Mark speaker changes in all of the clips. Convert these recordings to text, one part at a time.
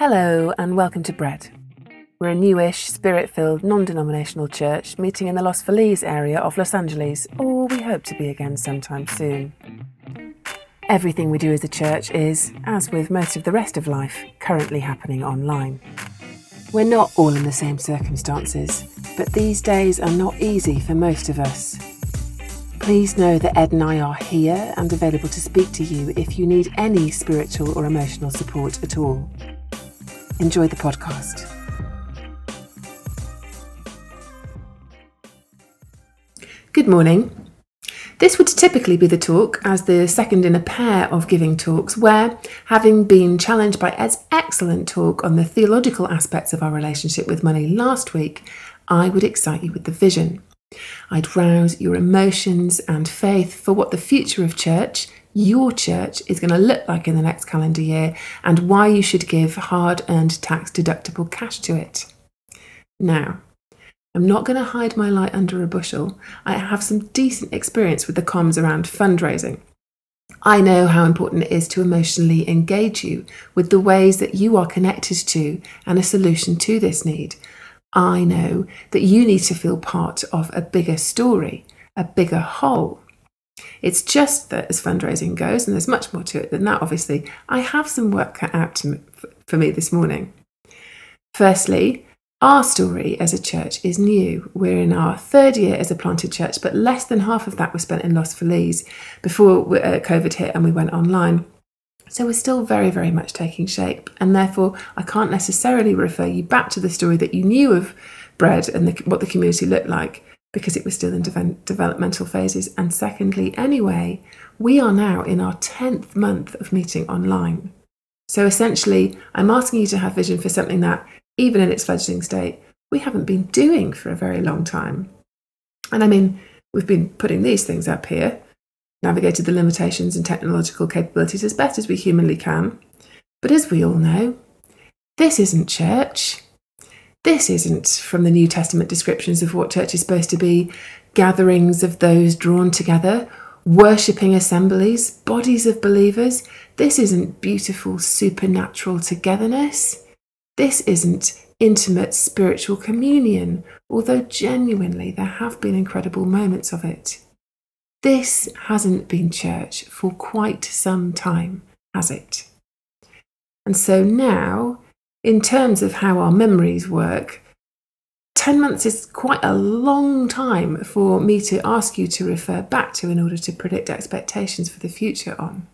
Speaker 1: Hello, and welcome to Bread. We're a newish, spirit filled, non denominational church meeting in the Los Feliz area of Los Angeles, or we hope to be again sometime soon. Everything we do as a church is, as with most of the rest of life, currently happening online. We're not all in the same circumstances, but these days are not easy for most of us. Please know that Ed and I are here and available to speak to you if you need any spiritual or emotional support at all. Enjoy the podcast. Good morning. This would typically be the talk as the second in a pair of giving talks, where, having been challenged by Ed's excellent talk on the theological aspects of our relationship with money last week, I would excite you with the vision. I'd rouse your emotions and faith for what the future of church, your church is going to look like in the next calendar year and why you should give hard earned tax deductible cash to it. Now, I'm not going to hide my light under a bushel. I have some decent experience with the comms around fundraising. I know how important it is to emotionally engage you with the ways that you are connected to and a solution to this need. I know that you need to feel part of a bigger story, a bigger whole. It's just that as fundraising goes, and there's much more to it than that, obviously, I have some work cut out me, for me this morning. Firstly, our story as a church is new. We're in our third year as a planted church, but less than half of that was spent in Los Feliz before uh, COVID hit and we went online. So we're still very, very much taking shape, and therefore I can't necessarily refer you back to the story that you knew of bread and the, what the community looked like because it was still in de- developmental phases. And secondly, anyway, we are now in our 10th month of meeting online. So essentially, I'm asking you to have vision for something that, even in its fledgling state, we haven't been doing for a very long time. And I mean, we've been putting these things up here, navigated the limitations and technological capabilities as best as we humanly can. But as we all know, this isn't church. This isn't from the New Testament descriptions of what church is supposed to be gatherings of those drawn together, worshipping assemblies, bodies of believers. This isn't beautiful supernatural togetherness. This isn't intimate spiritual communion, although genuinely there have been incredible moments of it. This hasn't been church for quite some time, has it? And so now in terms of how our memories work, 10 months is quite a long time for me to ask you to refer back to in order to predict expectations for the future on.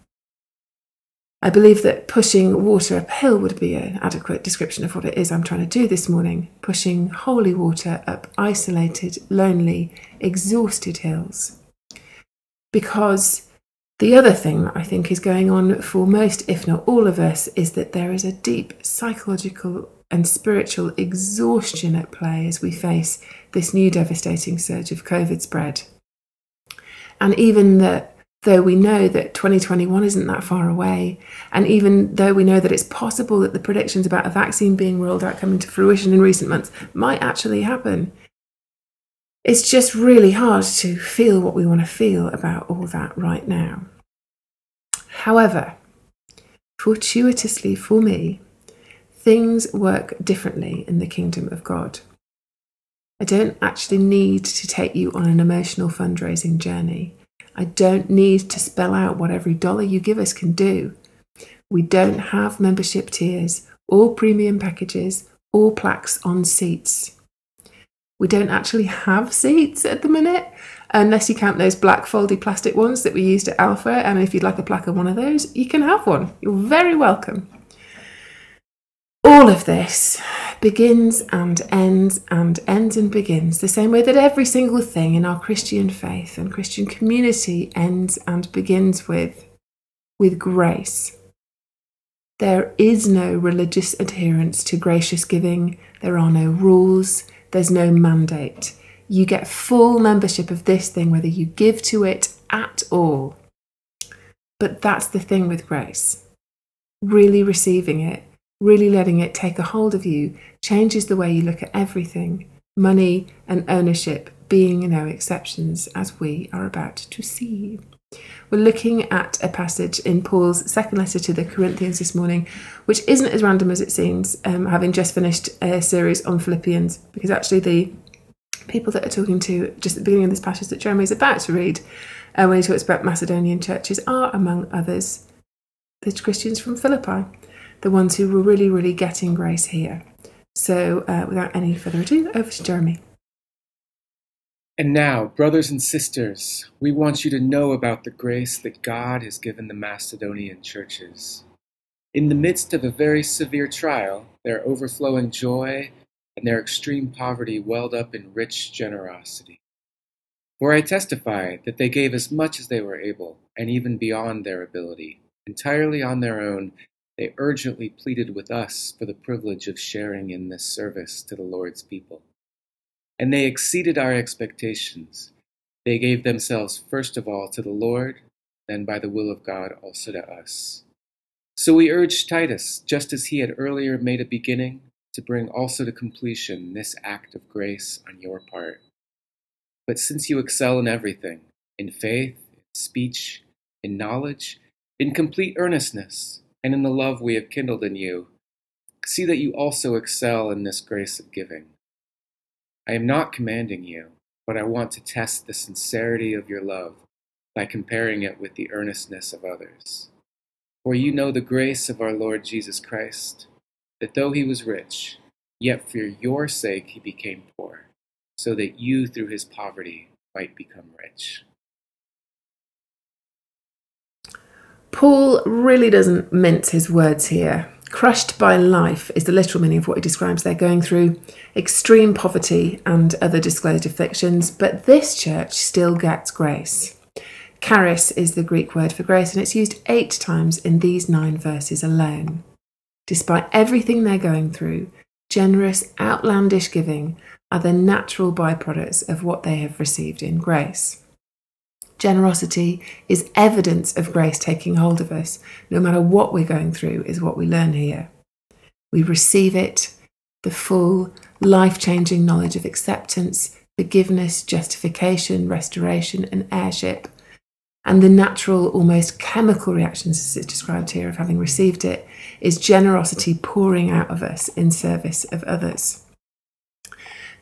Speaker 1: I believe that pushing water uphill would be an adequate description of what it is I'm trying to do this morning pushing holy water up isolated, lonely, exhausted hills. Because the other thing that I think is going on for most, if not all of us, is that there is a deep psychological and spiritual exhaustion at play as we face this new devastating surge of COVID spread. And even that, though we know that 2021 isn't that far away, and even though we know that it's possible that the predictions about a vaccine being rolled out coming to fruition in recent months might actually happen, it's just really hard to feel what we want to feel about all that right now. However, fortuitously for me, things work differently in the kingdom of God. I don't actually need to take you on an emotional fundraising journey. I don't need to spell out what every dollar you give us can do. We don't have membership tiers or premium packages or plaques on seats. We don't actually have seats at the minute, unless you count those black foldy plastic ones that we used at Alpha. And if you'd like a plaque of one of those, you can have one. You're very welcome. All of this begins and ends and ends and begins the same way that every single thing in our Christian faith and Christian community ends and begins with with grace. There is no religious adherence to gracious giving. There are no rules. There's no mandate. You get full membership of this thing, whether you give to it at all. But that's the thing with grace. Really receiving it, really letting it take a hold of you, changes the way you look at everything money and ownership being no exceptions, as we are about to see. We're looking at a passage in Paul's second letter to the Corinthians this morning, which isn't as random as it seems, um, having just finished a series on Philippians, because actually the people that are talking to just at the beginning of this passage that Jeremy is about to read, uh, when he talks about Macedonian churches, are among others the Christians from Philippi, the ones who were really, really getting grace here. So, uh, without any further ado, over to Jeremy.
Speaker 2: And now, brothers and sisters, we want you to know about the grace that God has given the Macedonian churches. In the midst of a very severe trial, their overflowing joy and their extreme poverty welled up in rich generosity. For I testify that they gave as much as they were able, and even beyond their ability. Entirely on their own, they urgently pleaded with us for the privilege of sharing in this service to the Lord's people. And they exceeded our expectations. They gave themselves first of all to the Lord, then by the will of God also to us. So we urged Titus, just as he had earlier made a beginning, to bring also to completion this act of grace on your part. But since you excel in everything, in faith, in speech, in knowledge, in complete earnestness, and in the love we have kindled in you, see that you also excel in this grace of giving. I am not commanding you, but I want to test the sincerity of your love by comparing it with the earnestness of others. For you know the grace of our Lord Jesus Christ that though he was rich, yet for your sake he became poor, so that you through his poverty might become rich.
Speaker 1: Paul really doesn't mince his words here. Crushed by life is the literal meaning of what he describes. They're going through extreme poverty and other disclosed afflictions, but this church still gets grace. Charis is the Greek word for grace, and it's used eight times in these nine verses alone. Despite everything they're going through, generous, outlandish giving are the natural byproducts of what they have received in grace. Generosity is evidence of grace taking hold of us. No matter what we're going through, is what we learn here. We receive it, the full, life changing knowledge of acceptance, forgiveness, justification, restoration, and heirship and the natural, almost chemical reactions, as it's described here, of having received it, is generosity pouring out of us in service of others.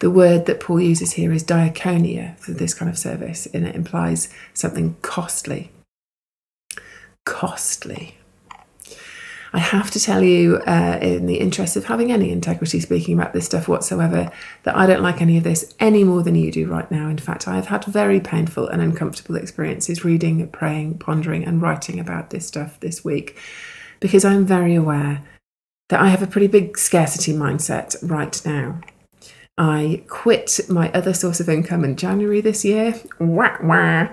Speaker 1: The word that Paul uses here is diaconia for this kind of service, and it implies something costly. Costly. I have to tell you, uh, in the interest of having any integrity speaking about this stuff whatsoever, that I don't like any of this any more than you do right now. In fact, I've had very painful and uncomfortable experiences reading, praying, pondering, and writing about this stuff this week because I'm very aware that I have a pretty big scarcity mindset right now. I quit my other source of income in January this year. Wah, wah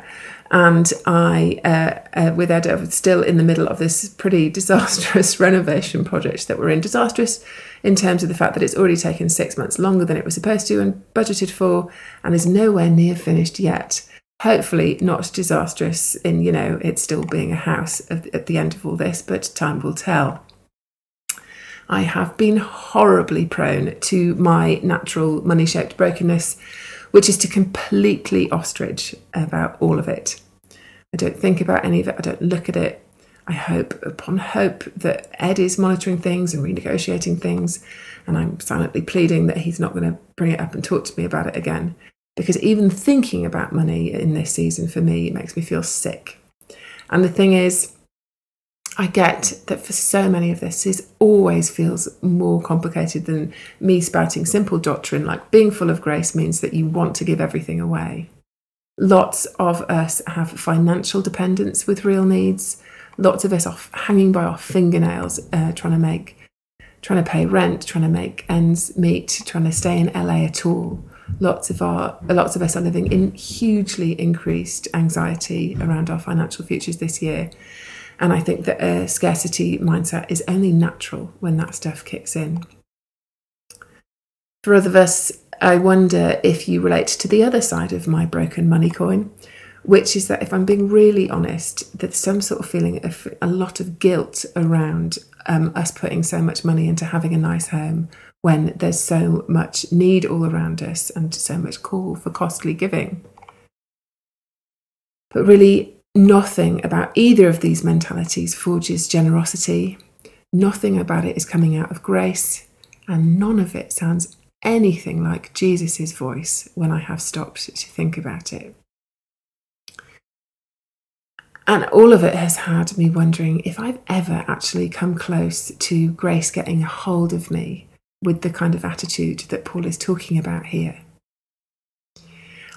Speaker 1: and I, uh, uh, with Ed, was still in the middle of this pretty disastrous renovation project that we're in. Disastrous in terms of the fact that it's already taken six months longer than it was supposed to and budgeted for, and is nowhere near finished yet. Hopefully, not disastrous in, you know, it still being a house at the end of all this, but time will tell. I have been horribly prone to my natural money shaped brokenness which is to completely ostrich about all of it. I don't think about any of it, I don't look at it. I hope upon hope that Ed is monitoring things and renegotiating things, and I'm silently pleading that he's not going to bring it up and talk to me about it again. Because even thinking about money in this season for me makes me feel sick. And the thing is, I get that for so many of this, it always feels more complicated than me spouting simple doctrine, like being full of grace means that you want to give everything away. Lots of us have financial dependence with real needs. Lots of us are hanging by our fingernails, uh, trying to make, trying to pay rent, trying to make ends meet, trying to stay in LA at all. Lots of our, lots of us are living in hugely increased anxiety around our financial futures this year and I think that a scarcity mindset is only natural when that stuff kicks in. For other of us, I wonder if you relate to the other side of my broken money coin, which is that if I'm being really honest, there's some sort of feeling of a lot of guilt around um, us putting so much money into having a nice home when there's so much need all around us and so much call for costly giving. But really, Nothing about either of these mentalities forges generosity. Nothing about it is coming out of grace. And none of it sounds anything like Jesus' voice when I have stopped to think about it. And all of it has had me wondering if I've ever actually come close to grace getting a hold of me with the kind of attitude that Paul is talking about here.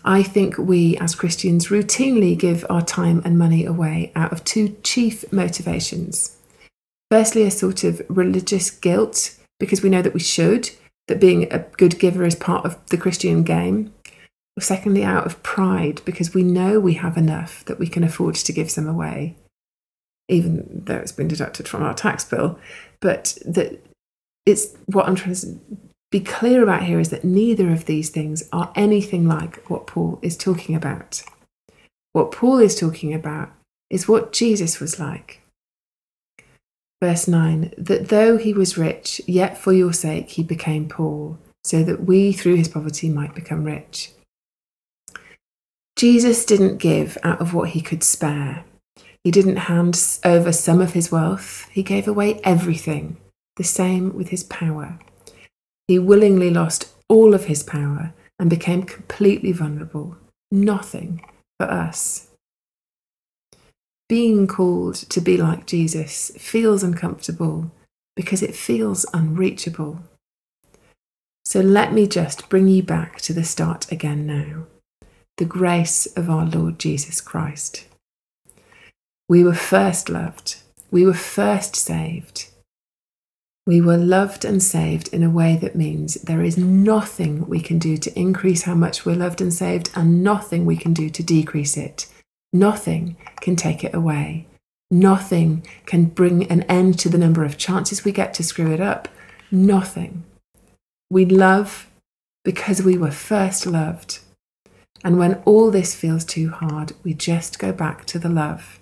Speaker 1: I think we as Christians routinely give our time and money away out of two chief motivations. Firstly, a sort of religious guilt, because we know that we should, that being a good giver is part of the Christian game. Or secondly, out of pride, because we know we have enough that we can afford to give some away, even though it's been deducted from our tax bill. But that it's what I'm trying to be clear about here is that neither of these things are anything like what Paul is talking about. What Paul is talking about is what Jesus was like. Verse 9 that though he was rich, yet for your sake he became poor, so that we through his poverty might become rich. Jesus didn't give out of what he could spare. He didn't hand over some of his wealth, he gave away everything. The same with his power. He willingly lost all of his power and became completely vulnerable. Nothing for us. Being called to be like Jesus feels uncomfortable because it feels unreachable. So let me just bring you back to the start again now the grace of our Lord Jesus Christ. We were first loved, we were first saved. We were loved and saved in a way that means there is nothing we can do to increase how much we're loved and saved, and nothing we can do to decrease it. Nothing can take it away. Nothing can bring an end to the number of chances we get to screw it up. Nothing. We love because we were first loved. And when all this feels too hard, we just go back to the love.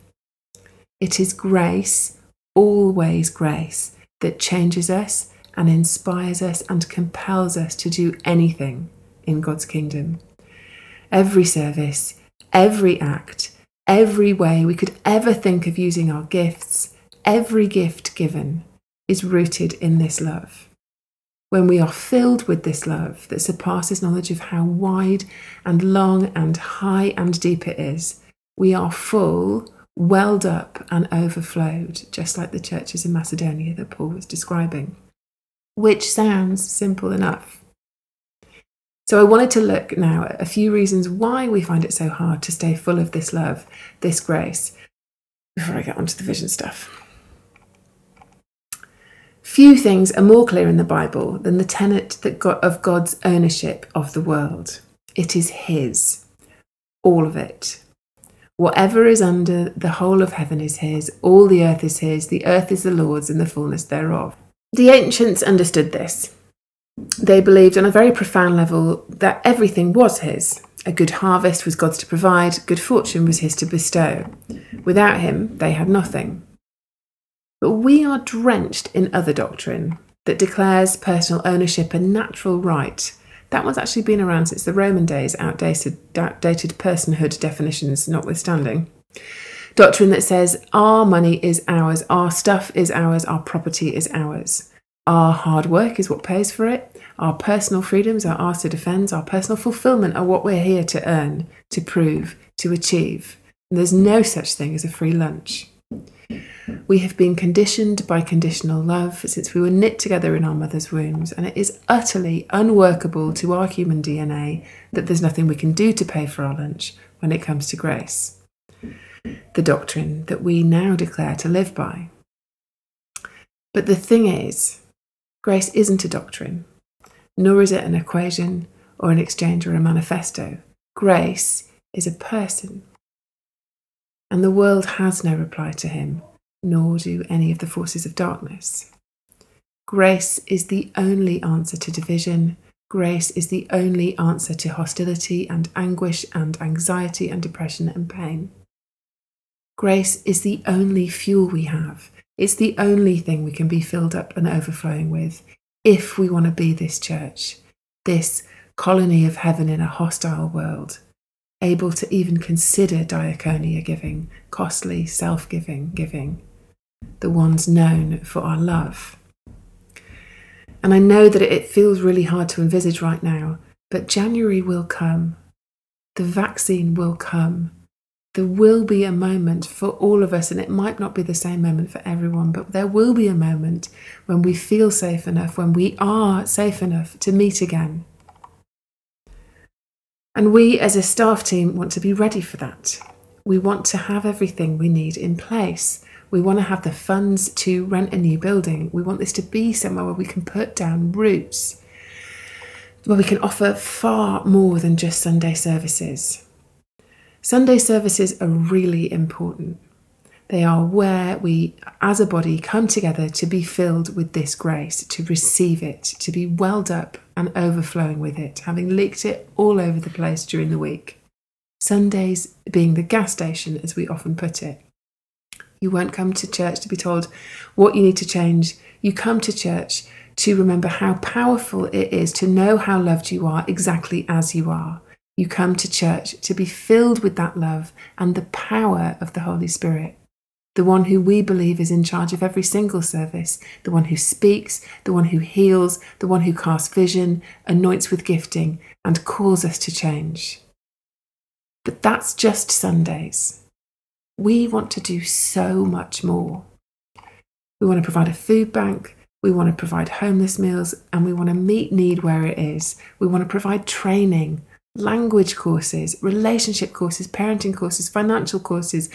Speaker 1: It is grace, always grace that changes us and inspires us and compels us to do anything in God's kingdom. Every service, every act, every way we could ever think of using our gifts, every gift given is rooted in this love. When we are filled with this love that surpasses knowledge of how wide and long and high and deep it is, we are full welled up and overflowed, just like the churches in Macedonia that Paul was describing, which sounds simple enough. So, I wanted to look now at a few reasons why we find it so hard to stay full of this love, this grace, before I get onto the vision stuff. Few things are more clear in the Bible than the tenet that God, of God's ownership of the world. It is His, all of it. Whatever is under the whole of heaven is his, all the earth is his, the earth is the Lord's and the fullness thereof. The ancients understood this. They believed on a very profound level that everything was his. A good harvest was God's to provide, good fortune was his to bestow. Without him, they had nothing. But we are drenched in other doctrine that declares personal ownership a natural right that one's actually been around since the Roman days, outdated, outdated personhood definitions notwithstanding. Doctrine that says our money is ours, our stuff is ours, our property is ours. Our hard work is what pays for it. Our personal freedoms are ours to defend. Our personal fulfillment are what we're here to earn, to prove, to achieve. And there's no such thing as a free lunch. We have been conditioned by conditional love since we were knit together in our mother's wombs, and it is utterly unworkable to our human DNA that there's nothing we can do to pay for our lunch when it comes to grace. The doctrine that we now declare to live by. But the thing is, grace isn't a doctrine, nor is it an equation or an exchange or a manifesto. Grace is a person. And the world has no reply to him nor do any of the forces of darkness. Grace is the only answer to division. Grace is the only answer to hostility and anguish and anxiety and depression and pain. Grace is the only fuel we have. It's the only thing we can be filled up and overflowing with if we want to be this church, this colony of heaven in a hostile world. Able to even consider diaconia giving, costly self giving giving, the ones known for our love. And I know that it feels really hard to envisage right now, but January will come. The vaccine will come. There will be a moment for all of us, and it might not be the same moment for everyone, but there will be a moment when we feel safe enough, when we are safe enough to meet again. And we as a staff team want to be ready for that. We want to have everything we need in place. We want to have the funds to rent a new building. We want this to be somewhere where we can put down roots, where we can offer far more than just Sunday services. Sunday services are really important. They are where we, as a body, come together to be filled with this grace, to receive it, to be welled up and overflowing with it, having leaked it all over the place during the week. Sundays being the gas station, as we often put it. You won't come to church to be told what you need to change. You come to church to remember how powerful it is to know how loved you are exactly as you are. You come to church to be filled with that love and the power of the Holy Spirit the one who we believe is in charge of every single service, the one who speaks, the one who heals, the one who casts vision, anoints with gifting, and calls us to change. But that's just Sundays. We want to do so much more. We want to provide a food bank, we want to provide homeless meals, and we want to meet need where it is. We want to provide training language courses, relationship courses, parenting courses, financial courses,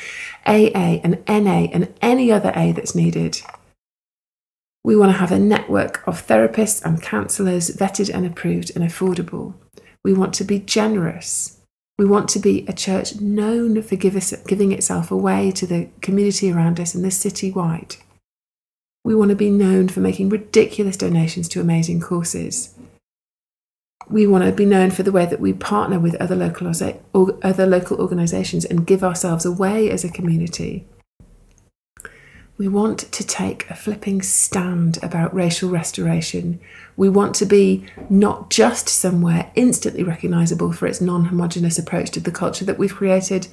Speaker 1: AA and NA, and any other A that's needed. We want to have a network of therapists and counsellors vetted and approved and affordable. We want to be generous. We want to be a church known for giving itself away to the community around us and the city wide. We want to be known for making ridiculous donations to amazing courses we want to be known for the way that we partner with other local or other local organisations and give ourselves away as a community. We want to take a flipping stand about racial restoration. We want to be not just somewhere instantly recognisable for its non homogenous approach to the culture that we've created,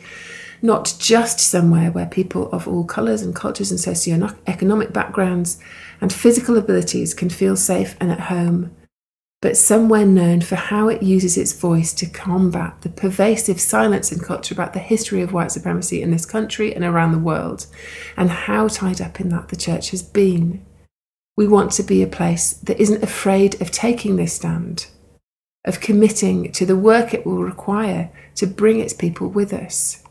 Speaker 1: not just somewhere where people of all colours and cultures and socio-economic backgrounds and physical abilities can feel safe and at home but somewhere known for how it uses its voice to combat the pervasive silence in culture about the history of white supremacy in this country and around the world, and how tied up in that the church has been. We want to be a place that isn't afraid of taking this stand, of committing to the work it will require to bring its people with us,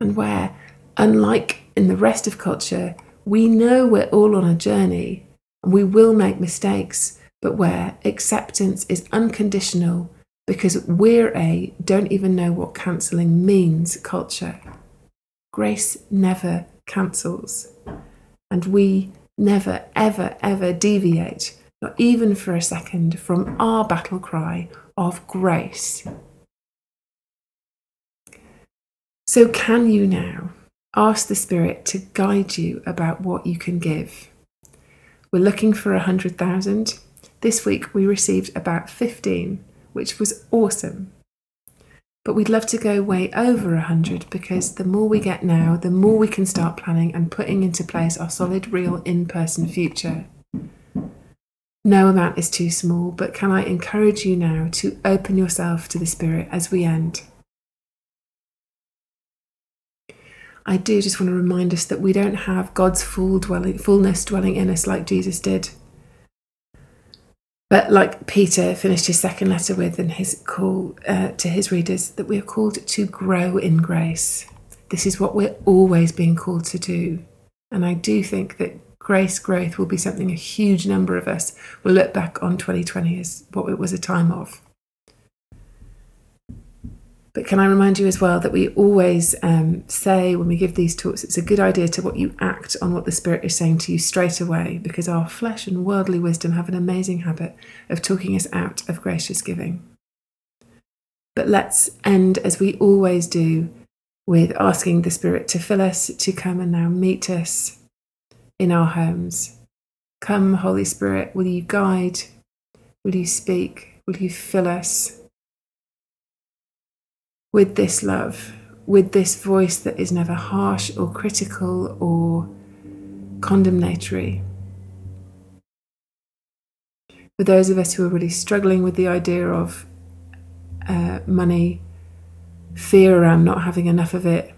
Speaker 1: and where, unlike in the rest of culture, we know we're all on a journey and we will make mistakes but where acceptance is unconditional because we're a don't even know what cancelling means culture. Grace never cancels, and we never, ever, ever deviate, not even for a second, from our battle cry of grace. So, can you now ask the Spirit to guide you about what you can give? We're looking for a hundred thousand. This week we received about 15, which was awesome. But we'd love to go way over 100 because the more we get now, the more we can start planning and putting into place our solid, real, in person future. No amount is too small, but can I encourage you now to open yourself to the Spirit as we end? I do just want to remind us that we don't have God's full dwelling, fullness dwelling in us like Jesus did. But like Peter finished his second letter with and his call uh, to his readers, that we are called to grow in grace. This is what we're always being called to do. And I do think that grace growth will be something a huge number of us will look back on 2020 as what it was a time of. But can I remind you as well that we always um, say when we give these talks, it's a good idea to what you act on what the Spirit is saying to you straight away, because our flesh and worldly wisdom have an amazing habit of talking us out of gracious giving. But let's end as we always do with asking the Spirit to fill us, to come and now meet us in our homes. Come, Holy Spirit, will you guide? Will you speak? Will you fill us? With this love, with this voice that is never harsh or critical or condemnatory. For those of us who are really struggling with the idea of uh, money, fear around not having enough of it,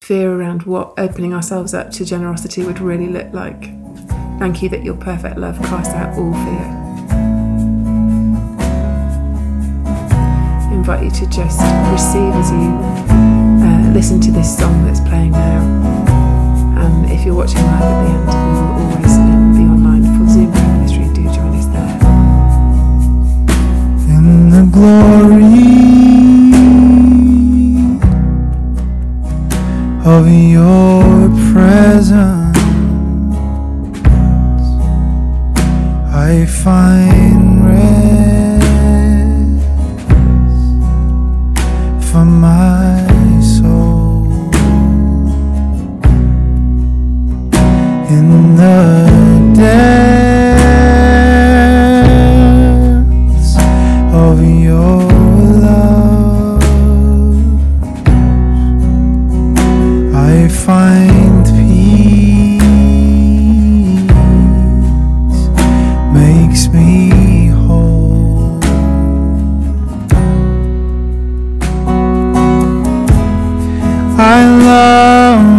Speaker 1: fear around what opening ourselves up to generosity would really look like. Thank you that your perfect love casts out all fear. Invite you to just receive as you uh, listen to this song that's playing now. And if you're watching live at the end, we will always um, be online for Zoom ministry. Do join us there.
Speaker 3: In the glory of your presence, I find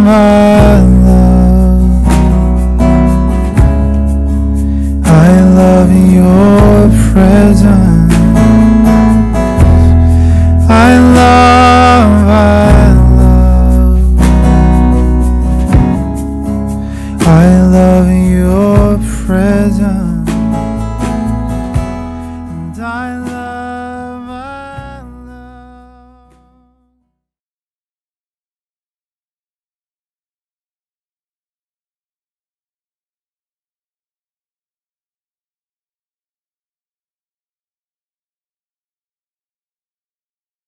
Speaker 3: Allah.